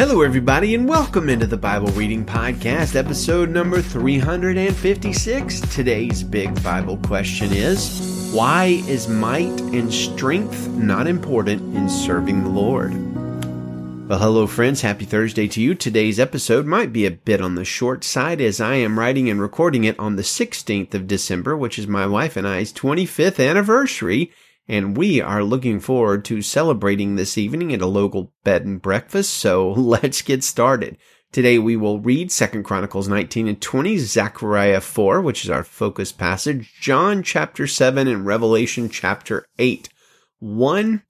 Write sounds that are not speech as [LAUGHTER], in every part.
Hello, everybody, and welcome into the Bible Reading Podcast, episode number 356. Today's big Bible question is Why is might and strength not important in serving the Lord? Well, hello, friends. Happy Thursday to you. Today's episode might be a bit on the short side as I am writing and recording it on the 16th of December, which is my wife and I's 25th anniversary and we are looking forward to celebrating this evening at a local bed and breakfast. So [LAUGHS] let's get started. Today we will read Second Chronicles 19 and 20, Zechariah 4, which is our focus passage, John chapter 7 and Revelation chapter 8. One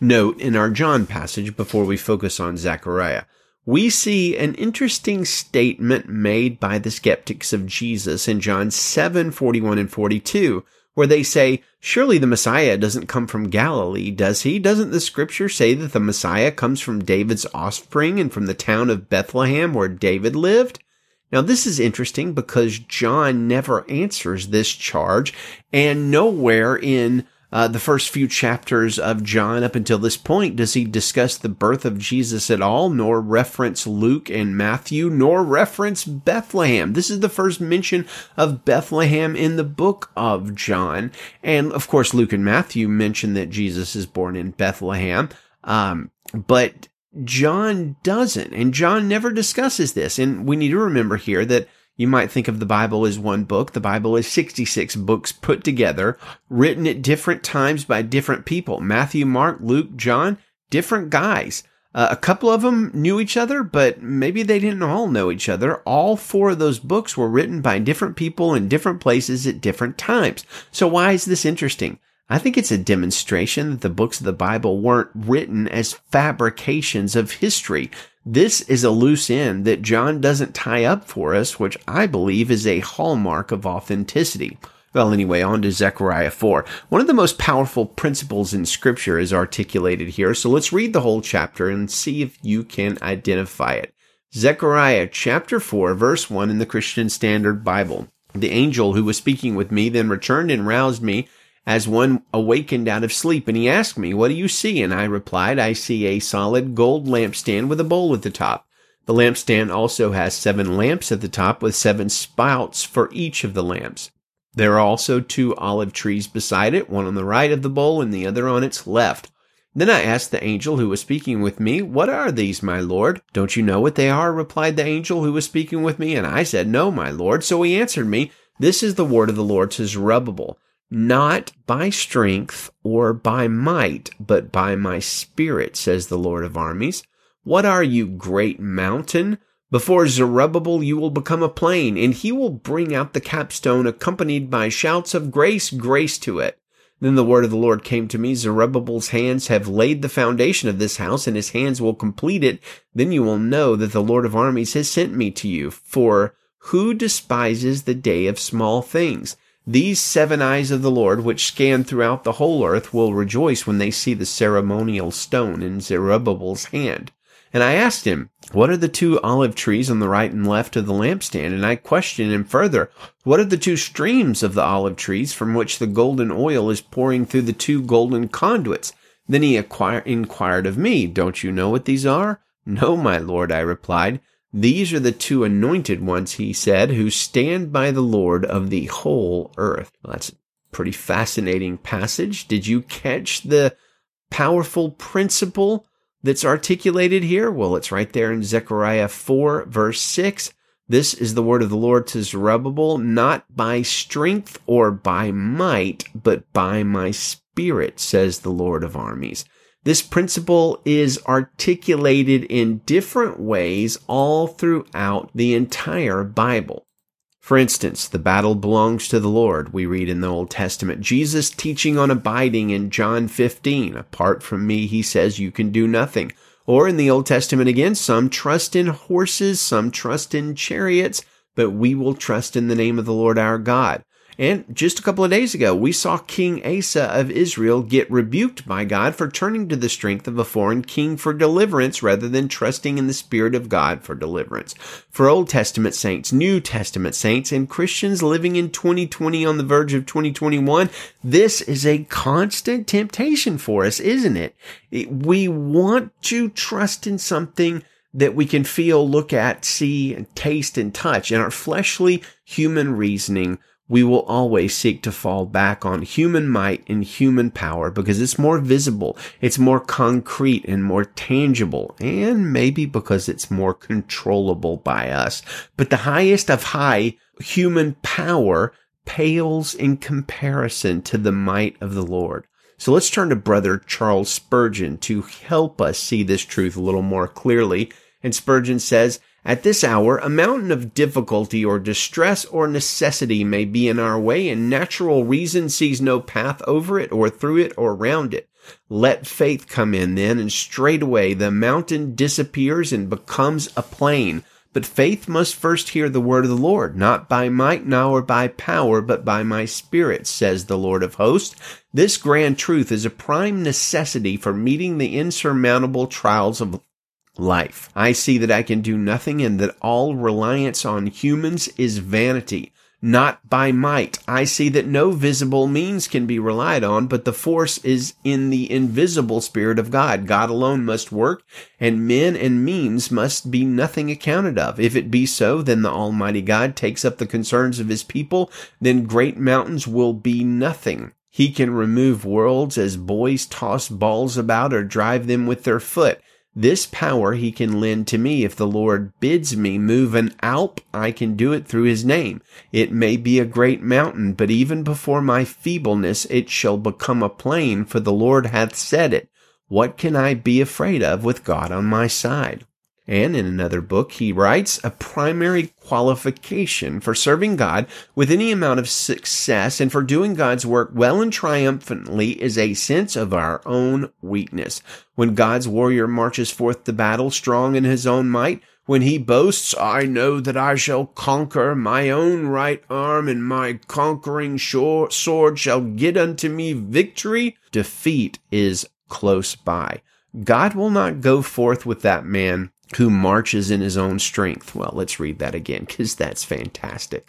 note in our John passage before we focus on Zechariah. We see an interesting statement made by the skeptics of Jesus in John 7, 41 and 42, where they say, surely the Messiah doesn't come from Galilee, does he? Doesn't the scripture say that the Messiah comes from David's offspring and from the town of Bethlehem where David lived? Now, this is interesting because John never answers this charge, and nowhere in uh, the first few chapters of John up until this point does he discuss the birth of Jesus at all, nor reference Luke and Matthew, nor reference Bethlehem. This is the first mention of Bethlehem in the book of John. And of course, Luke and Matthew mention that Jesus is born in Bethlehem. Um, but John doesn't, and John never discusses this. And we need to remember here that you might think of the Bible as one book. The Bible is 66 books put together, written at different times by different people. Matthew, Mark, Luke, John, different guys. Uh, a couple of them knew each other, but maybe they didn't all know each other. All four of those books were written by different people in different places at different times. So why is this interesting? I think it's a demonstration that the books of the Bible weren't written as fabrications of history. This is a loose end that John doesn't tie up for us, which I believe is a hallmark of authenticity. Well, anyway, on to Zechariah 4. One of the most powerful principles in scripture is articulated here. So let's read the whole chapter and see if you can identify it. Zechariah chapter 4, verse 1 in the Christian Standard Bible. The angel who was speaking with me then returned and roused me as one awakened out of sleep, and he asked me, What do you see? And I replied, I see a solid gold lampstand with a bowl at the top. The lampstand also has seven lamps at the top with seven spouts for each of the lamps. There are also two olive trees beside it, one on the right of the bowl and the other on its left. Then I asked the angel who was speaking with me, What are these, my lord? Don't you know what they are? replied the angel who was speaking with me. And I said, No, my lord. So he answered me, This is the word of the Lord to Zerubbabel not by strength or by might, but by my spirit, says the Lord of armies. What are you, great mountain? Before Zerubbabel you will become a plain, and he will bring out the capstone accompanied by shouts of grace, grace to it. Then the word of the Lord came to me, Zerubbabel's hands have laid the foundation of this house, and his hands will complete it. Then you will know that the Lord of armies has sent me to you. For who despises the day of small things? These seven eyes of the Lord, which scan throughout the whole earth, will rejoice when they see the ceremonial stone in Zerubbabel's hand. And I asked him, What are the two olive trees on the right and left of the lampstand? And I questioned him further, What are the two streams of the olive trees from which the golden oil is pouring through the two golden conduits? Then he inquired of me, Don't you know what these are? No, my lord, I replied. These are the two anointed ones, he said, who stand by the Lord of the whole earth. Well, that's a pretty fascinating passage. Did you catch the powerful principle that's articulated here? Well, it's right there in Zechariah 4 verse 6. This is the word of the Lord to Zerubbabel, not by strength or by might, but by my spirit, says the Lord of armies. This principle is articulated in different ways all throughout the entire Bible. For instance, the battle belongs to the Lord, we read in the Old Testament. Jesus teaching on abiding in John 15. Apart from me, he says, you can do nothing. Or in the Old Testament again, some trust in horses, some trust in chariots, but we will trust in the name of the Lord our God. And just a couple of days ago, we saw King Asa of Israel get rebuked by God for turning to the strength of a foreign king for deliverance rather than trusting in the Spirit of God for deliverance. For Old Testament saints, New Testament saints, and Christians living in 2020 on the verge of 2021, this is a constant temptation for us, isn't it? We want to trust in something that we can feel, look at, see, and taste and touch. and our fleshly human reasoning, we will always seek to fall back on human might and human power because it's more visible, it's more concrete and more tangible, and maybe because it's more controllable by us. But the highest of high human power pales in comparison to the might of the Lord. So let's turn to brother Charles Spurgeon to help us see this truth a little more clearly. And Spurgeon says, at this hour, a mountain of difficulty or distress or necessity may be in our way, and natural reason sees no path over it or through it or round it. Let faith come in then, and straightway the mountain disappears and becomes a plain. But faith must first hear the word of the Lord, not by might nor by power, but by my spirit, says the Lord of hosts. This grand truth is a prime necessity for meeting the insurmountable trials of life. I see that I can do nothing and that all reliance on humans is vanity, not by might. I see that no visible means can be relied on, but the force is in the invisible spirit of God. God alone must work and men and means must be nothing accounted of. If it be so, then the Almighty God takes up the concerns of his people, then great mountains will be nothing. He can remove worlds as boys toss balls about or drive them with their foot. This power he can lend to me. If the Lord bids me move an Alp, I can do it through his name. It may be a great mountain, but even before my feebleness it shall become a plain, for the Lord hath said it. What can I be afraid of with God on my side? And in another book, he writes a primary qualification for serving God with any amount of success and for doing God's work well and triumphantly is a sense of our own weakness. When God's warrior marches forth to battle strong in his own might, when he boasts, I know that I shall conquer, my own right arm and my conquering sword shall get unto me victory, defeat is close by. God will not go forth with that man who marches in his own strength. Well, let's read that again because that's fantastic.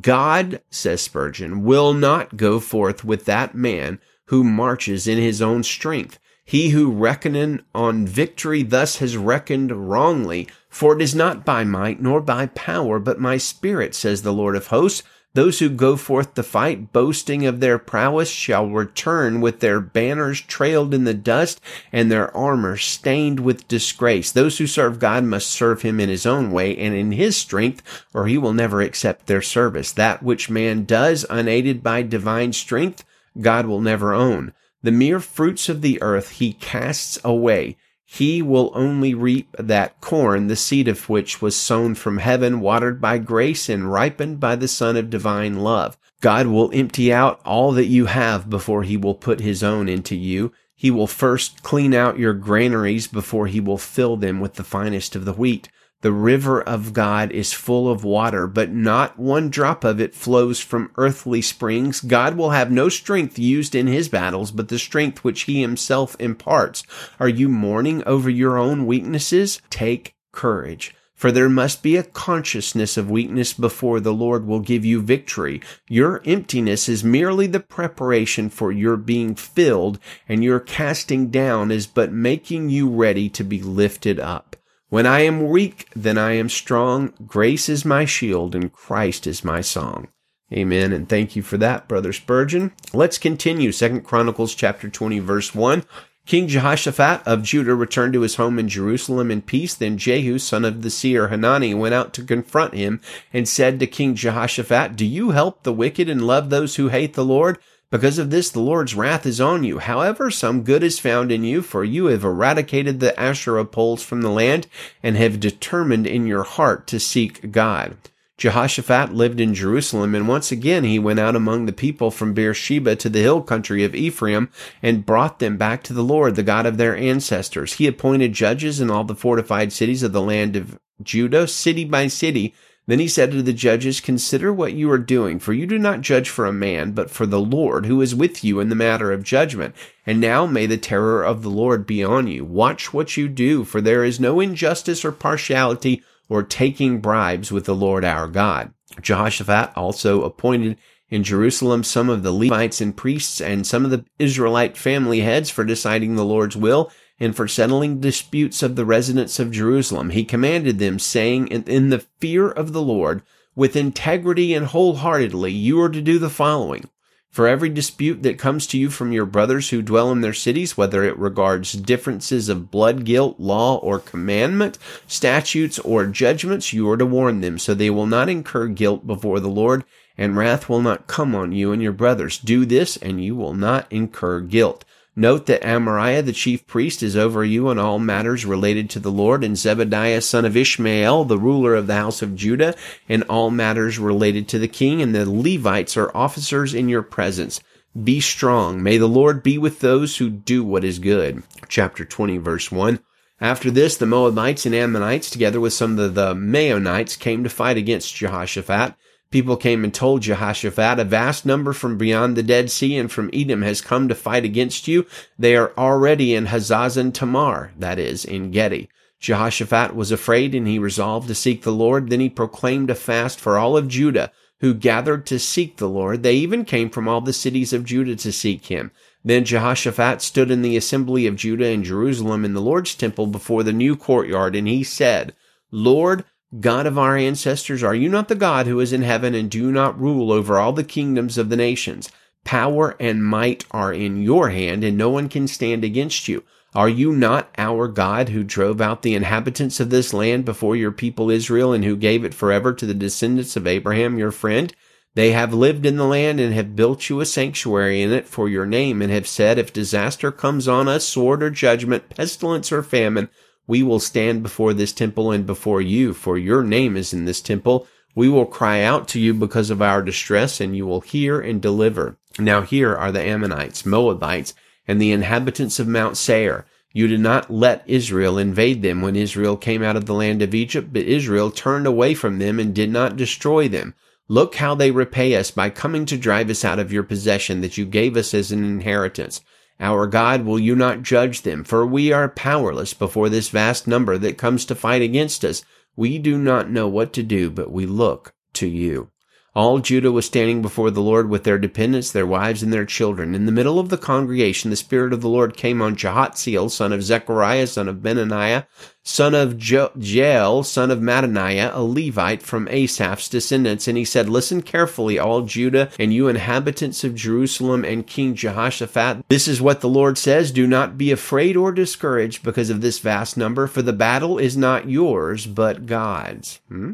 God, says Spurgeon, will not go forth with that man who marches in his own strength. He who reckoning on victory thus has reckoned wrongly, for it is not by might nor by power, but my spirit, says the Lord of hosts. Those who go forth to fight, boasting of their prowess, shall return with their banners trailed in the dust and their armor stained with disgrace. Those who serve God must serve him in his own way and in his strength, or he will never accept their service. That which man does unaided by divine strength, God will never own. The mere fruits of the earth he casts away he will only reap that corn, the seed of which was sown from heaven, watered by grace, and ripened by the sun of divine love. God will empty out all that you have before he will put his own into you. He will first clean out your granaries before he will fill them with the finest of the wheat. The river of God is full of water, but not one drop of it flows from earthly springs. God will have no strength used in his battles, but the strength which he himself imparts. Are you mourning over your own weaknesses? Take courage. For there must be a consciousness of weakness before the Lord will give you victory. Your emptiness is merely the preparation for your being filled, and your casting down is but making you ready to be lifted up. When I am weak, then I am strong. Grace is my shield and Christ is my song. Amen. And thank you for that, Brother Spurgeon. Let's continue. Second Chronicles chapter 20, verse 1. King Jehoshaphat of Judah returned to his home in Jerusalem in peace. Then Jehu, son of the seer Hanani, went out to confront him and said to King Jehoshaphat, Do you help the wicked and love those who hate the Lord? Because of this, the Lord's wrath is on you. However, some good is found in you, for you have eradicated the Asherah poles from the land and have determined in your heart to seek God. Jehoshaphat lived in Jerusalem, and once again he went out among the people from Beersheba to the hill country of Ephraim and brought them back to the Lord, the God of their ancestors. He appointed judges in all the fortified cities of the land of Judah, city by city, then he said to the judges, Consider what you are doing, for you do not judge for a man, but for the Lord, who is with you in the matter of judgment. And now may the terror of the Lord be on you. Watch what you do, for there is no injustice or partiality or taking bribes with the Lord our God. Jehoshaphat also appointed in Jerusalem some of the Levites and priests and some of the Israelite family heads for deciding the Lord's will and for settling disputes of the residents of Jerusalem. He commanded them, saying, In the fear of the Lord, with integrity and wholeheartedly, you are to do the following. For every dispute that comes to you from your brothers who dwell in their cities, whether it regards differences of blood guilt, law, or commandment, statutes, or judgments, you are to warn them, so they will not incur guilt before the Lord, and wrath will not come on you and your brothers. Do this, and you will not incur guilt. Note that Amariah, the chief priest, is over you on all matters related to the Lord, and Zebadiah, son of Ishmael, the ruler of the house of Judah, in all matters related to the king, and the Levites are officers in your presence. Be strong. May the Lord be with those who do what is good. Chapter 20, verse 1. After this, the Moabites and Ammonites, together with some of the Maonites, came to fight against Jehoshaphat. People came and told Jehoshaphat, a vast number from beyond the Dead Sea and from Edom has come to fight against you. They are already in Hazazon Tamar, that is, En-gedi. Jehoshaphat was afraid and he resolved to seek the Lord. Then he proclaimed a fast for all of Judah who gathered to seek the Lord. They even came from all the cities of Judah to seek him. Then Jehoshaphat stood in the assembly of Judah in Jerusalem in the Lord's temple before the new courtyard and he said, Lord, God of our ancestors, are you not the God who is in heaven and do not rule over all the kingdoms of the nations? Power and might are in your hand and no one can stand against you. Are you not our God who drove out the inhabitants of this land before your people Israel and who gave it forever to the descendants of Abraham your friend? They have lived in the land and have built you a sanctuary in it for your name and have said, if disaster comes on us, sword or judgment, pestilence or famine, we will stand before this temple and before you, for your name is in this temple. We will cry out to you because of our distress, and you will hear and deliver. Now here are the Ammonites, Moabites, and the inhabitants of Mount Seir. You did not let Israel invade them when Israel came out of the land of Egypt, but Israel turned away from them and did not destroy them. Look how they repay us by coming to drive us out of your possession that you gave us as an inheritance. Our God, will you not judge them? For we are powerless before this vast number that comes to fight against us. We do not know what to do, but we look to you. All Judah was standing before the Lord with their dependents, their wives, and their children. In the middle of the congregation, the Spirit of the Lord came on Jahaziel, son of Zechariah, son of Benaiah, son of Jeiel, son of Mattaniah, a Levite from Asaph's descendants. And he said, Listen carefully, all Judah, and you inhabitants of Jerusalem and King Jehoshaphat. This is what the Lord says. Do not be afraid or discouraged because of this vast number, for the battle is not yours, but God's. Hmm?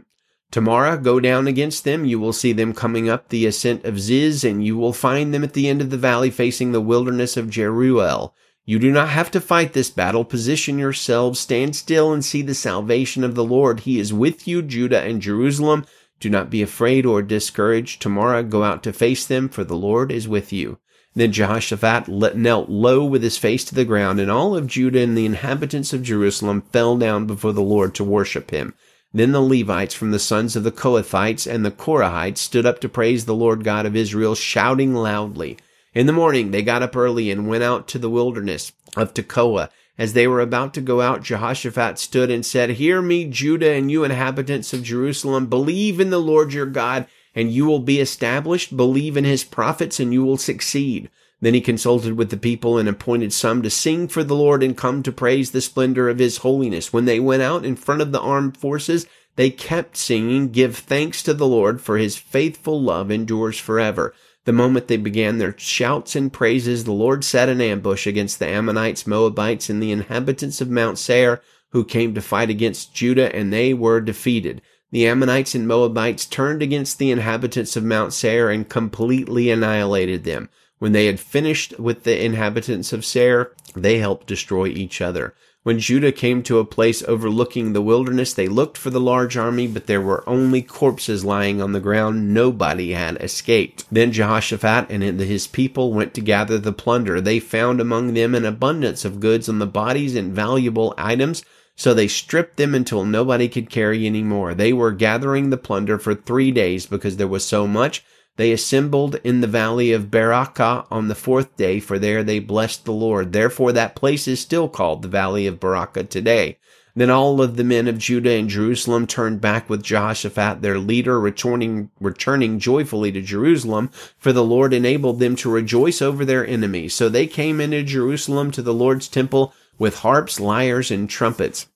Tomorrow go down against them. You will see them coming up the ascent of Ziz, and you will find them at the end of the valley facing the wilderness of Jeruel. You do not have to fight this battle. Position yourselves, stand still, and see the salvation of the Lord. He is with you, Judah and Jerusalem. Do not be afraid or discouraged. Tomorrow go out to face them, for the Lord is with you. Then Jehoshaphat knelt low with his face to the ground, and all of Judah and the inhabitants of Jerusalem fell down before the Lord to worship him. Then the Levites from the sons of the Kohathites and the Korahites stood up to praise the Lord God of Israel, shouting loudly. In the morning they got up early and went out to the wilderness of Tekoa. As they were about to go out, Jehoshaphat stood and said, Hear me, Judah, and you inhabitants of Jerusalem. Believe in the Lord your God, and you will be established. Believe in his prophets, and you will succeed. Then he consulted with the people and appointed some to sing for the Lord and come to praise the splendor of his holiness. When they went out in front of the armed forces, they kept singing, Give thanks to the Lord, for his faithful love endures forever. The moment they began their shouts and praises, the Lord set an ambush against the Ammonites, Moabites, and the inhabitants of Mount Seir, who came to fight against Judah, and they were defeated. The Ammonites and Moabites turned against the inhabitants of Mount Seir and completely annihilated them. When they had finished with the inhabitants of Seir, they helped destroy each other. When Judah came to a place overlooking the wilderness, they looked for the large army, but there were only corpses lying on the ground. Nobody had escaped. Then Jehoshaphat and his people went to gather the plunder. They found among them an abundance of goods on the bodies and valuable items, so they stripped them until nobody could carry any more. They were gathering the plunder for three days because there was so much they assembled in the valley of Berachah on the fourth day, for there they blessed the Lord. Therefore that place is still called the valley of Berachah today. Then all of the men of Judah and Jerusalem turned back with Jehoshaphat, their leader, returning, returning joyfully to Jerusalem, for the Lord enabled them to rejoice over their enemies. So they came into Jerusalem to the Lord's temple with harps, lyres, and trumpets.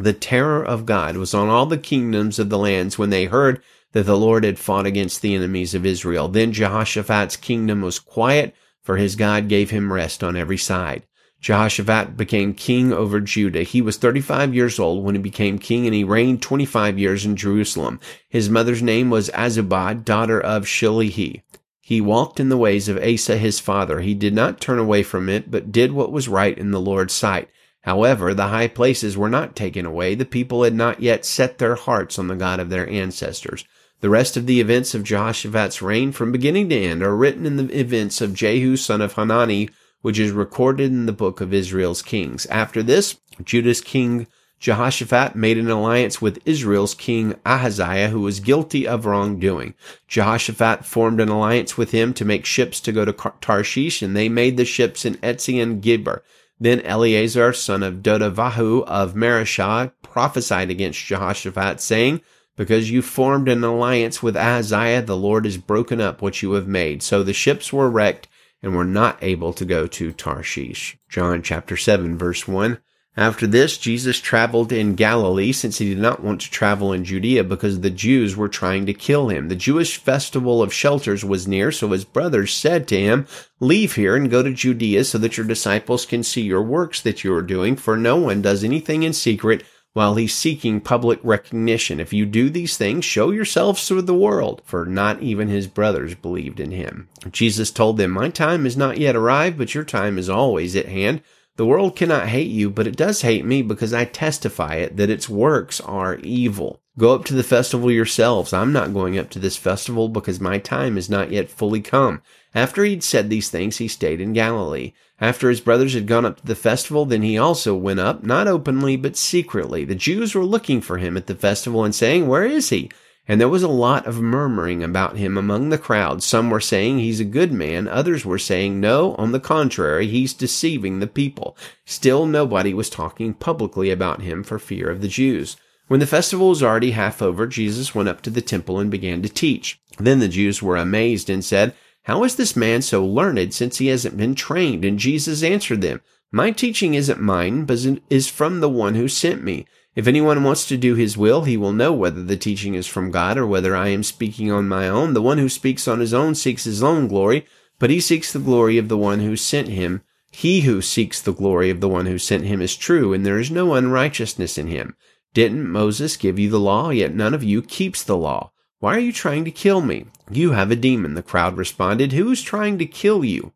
The terror of God was on all the kingdoms of the lands when they heard that the Lord had fought against the enemies of Israel. Then Jehoshaphat's kingdom was quiet, for his God gave him rest on every side. Jehoshaphat became king over Judah. He was 35 years old when he became king and he reigned 25 years in Jerusalem. His mother's name was Azubah, daughter of Shilhi. He walked in the ways of Asa his father. He did not turn away from it, but did what was right in the Lord's sight. However, the high places were not taken away. The people had not yet set their hearts on the God of their ancestors. The rest of the events of Jehoshaphat's reign from beginning to end are written in the events of Jehu son of Hanani, which is recorded in the book of Israel's kings. After this, Judah's king Jehoshaphat made an alliance with Israel's king Ahaziah, who was guilty of wrongdoing. Jehoshaphat formed an alliance with him to make ships to go to Tarshish, and they made the ships in Ezion Geber. Then Eleazar, son of Dodavahu of Mareshah, prophesied against Jehoshaphat, saying, Because you formed an alliance with Ahaziah, the Lord has broken up what you have made. So the ships were wrecked and were not able to go to Tarshish. John chapter 7 verse 1. After this, Jesus traveled in Galilee since he did not want to travel in Judea because the Jews were trying to kill him. The Jewish festival of shelters was near, so his brothers said to him, Leave here and go to Judea so that your disciples can see your works that you are doing, for no one does anything in secret while he's seeking public recognition. If you do these things, show yourselves to the world, for not even his brothers believed in him. Jesus told them, My time is not yet arrived, but your time is always at hand. The world cannot hate you, but it does hate me because I testify it that its works are evil. Go up to the festival yourselves. I'm not going up to this festival because my time is not yet fully come. After he'd said these things, he stayed in Galilee. After his brothers had gone up to the festival, then he also went up, not openly, but secretly. The Jews were looking for him at the festival and saying, Where is he? And there was a lot of murmuring about him among the crowd. Some were saying he's a good man. Others were saying, no, on the contrary, he's deceiving the people. Still, nobody was talking publicly about him for fear of the Jews. When the festival was already half over, Jesus went up to the temple and began to teach. Then the Jews were amazed and said, how is this man so learned since he hasn't been trained? And Jesus answered them, My teaching isn't mine, but is from the one who sent me. If anyone wants to do his will, he will know whether the teaching is from God or whether I am speaking on my own. The one who speaks on his own seeks his own glory, but he seeks the glory of the one who sent him. He who seeks the glory of the one who sent him is true, and there is no unrighteousness in him. Didn't Moses give you the law? Yet none of you keeps the law. Why are you trying to kill me? You have a demon, the crowd responded. Who is trying to kill you?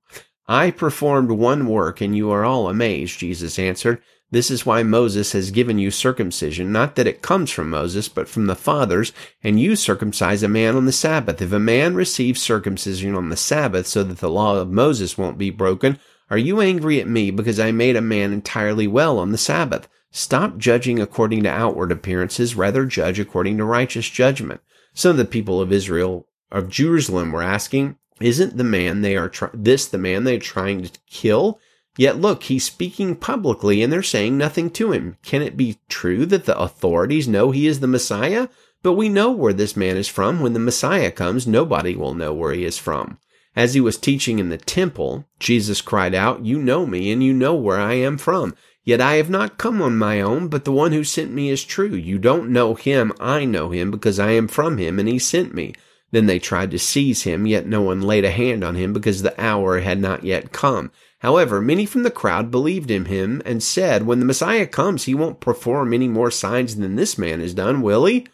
I performed one work and you are all amazed, Jesus answered. This is why Moses has given you circumcision, not that it comes from Moses, but from the fathers, and you circumcise a man on the Sabbath. If a man receives circumcision on the Sabbath so that the law of Moses won't be broken, are you angry at me because I made a man entirely well on the Sabbath? Stop judging according to outward appearances, rather judge according to righteous judgment. Some of the people of Israel, of Jerusalem, were asking, isn't the man they are, try- this the man they're trying to kill? Yet look, he's speaking publicly and they're saying nothing to him. Can it be true that the authorities know he is the Messiah? But we know where this man is from. When the Messiah comes, nobody will know where he is from. As he was teaching in the temple, Jesus cried out, You know me and you know where I am from. Yet I have not come on my own, but the one who sent me is true. You don't know him, I know him, because I am from him, and he sent me. Then they tried to seize him, yet no one laid a hand on him, because the hour had not yet come. However, many from the crowd believed in him, and said, When the Messiah comes, he won't perform any more signs than this man has done, will he?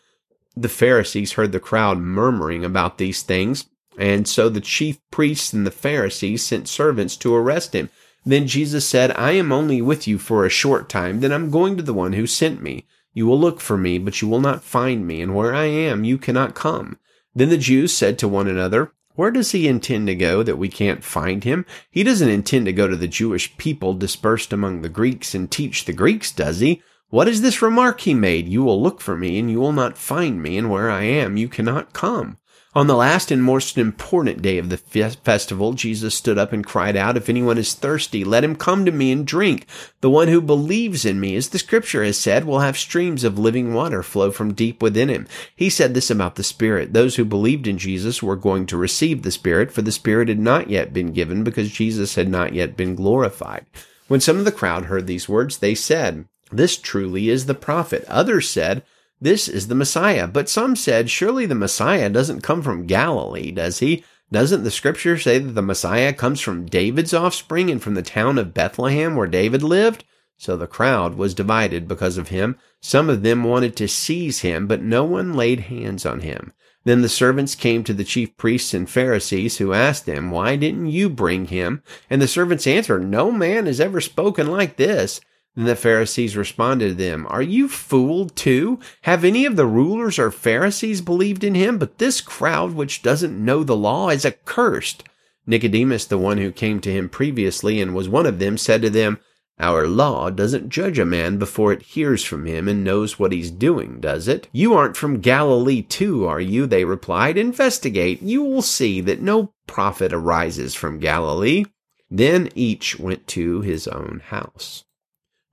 The Pharisees heard the crowd murmuring about these things, and so the chief priests and the Pharisees sent servants to arrest him. Then Jesus said, I am only with you for a short time, then I'm going to the one who sent me. You will look for me, but you will not find me, and where I am, you cannot come. Then the Jews said to one another, Where does he intend to go that we can't find him? He doesn't intend to go to the Jewish people dispersed among the Greeks and teach the Greeks, does he? What is this remark he made? You will look for me, and you will not find me, and where I am, you cannot come. On the last and most important day of the festival, Jesus stood up and cried out, If anyone is thirsty, let him come to me and drink. The one who believes in me, as the scripture has said, will have streams of living water flow from deep within him. He said this about the Spirit. Those who believed in Jesus were going to receive the Spirit, for the Spirit had not yet been given because Jesus had not yet been glorified. When some of the crowd heard these words, they said, This truly is the prophet. Others said, This is the Messiah. But some said, Surely the Messiah doesn't come from Galilee, does he? Doesn't the scripture say that the Messiah comes from David's offspring and from the town of Bethlehem where David lived? So the crowd was divided because of him. Some of them wanted to seize him, but no one laid hands on him. Then the servants came to the chief priests and Pharisees, who asked them, Why didn't you bring him? And the servants answered, No man has ever spoken like this. Then the Pharisees responded to them, Are you fooled too? Have any of the rulers or Pharisees believed in him? But this crowd, which doesn't know the law, is accursed. Nicodemus, the one who came to him previously and was one of them, said to them, our law doesn't judge a man before it hears from him and knows what he's doing, does it? You aren't from Galilee too, are you? They replied. Investigate. You will see that no prophet arises from Galilee. Then each went to his own house.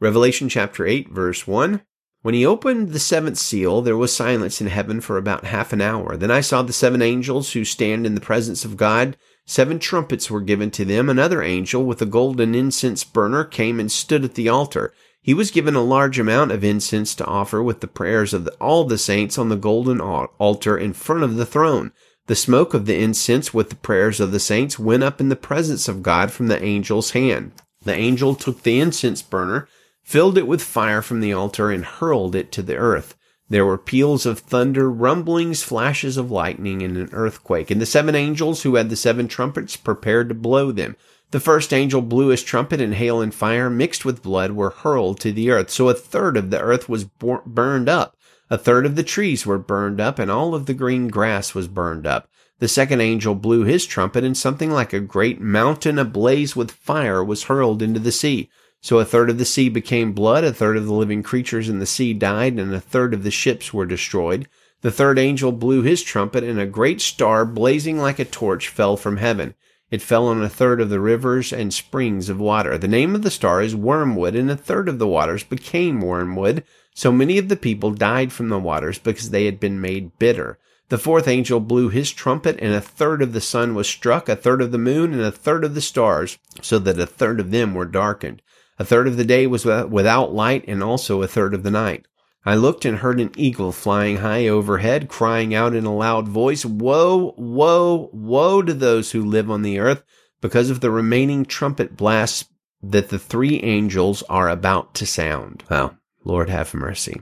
Revelation chapter 8 verse 1. When he opened the seventh seal, there was silence in heaven for about half an hour. Then I saw the seven angels who stand in the presence of God Seven trumpets were given to them. Another angel with a golden incense burner came and stood at the altar. He was given a large amount of incense to offer with the prayers of the, all the saints on the golden altar in front of the throne. The smoke of the incense with the prayers of the saints went up in the presence of God from the angel's hand. The angel took the incense burner, filled it with fire from the altar, and hurled it to the earth. There were peals of thunder, rumblings, flashes of lightning, and an earthquake. And the seven angels who had the seven trumpets prepared to blow them. The first angel blew his trumpet, and hail and fire mixed with blood were hurled to the earth. So a third of the earth was burned up. A third of the trees were burned up, and all of the green grass was burned up. The second angel blew his trumpet, and something like a great mountain ablaze with fire was hurled into the sea. So a third of the sea became blood, a third of the living creatures in the sea died, and a third of the ships were destroyed. The third angel blew his trumpet, and a great star, blazing like a torch, fell from heaven. It fell on a third of the rivers and springs of water. The name of the star is Wormwood, and a third of the waters became wormwood. So many of the people died from the waters because they had been made bitter. The fourth angel blew his trumpet, and a third of the sun was struck, a third of the moon, and a third of the stars, so that a third of them were darkened. A third of the day was without light, and also a third of the night. I looked and heard an eagle flying high overhead, crying out in a loud voice, Woe, woe, woe to those who live on the earth, because of the remaining trumpet blasts that the three angels are about to sound. Well, Lord have mercy.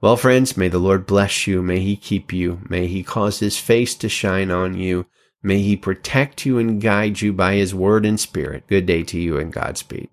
Well, friends, may the Lord bless you. May he keep you. May he cause his face to shine on you. May he protect you and guide you by his word and spirit. Good day to you and Godspeed.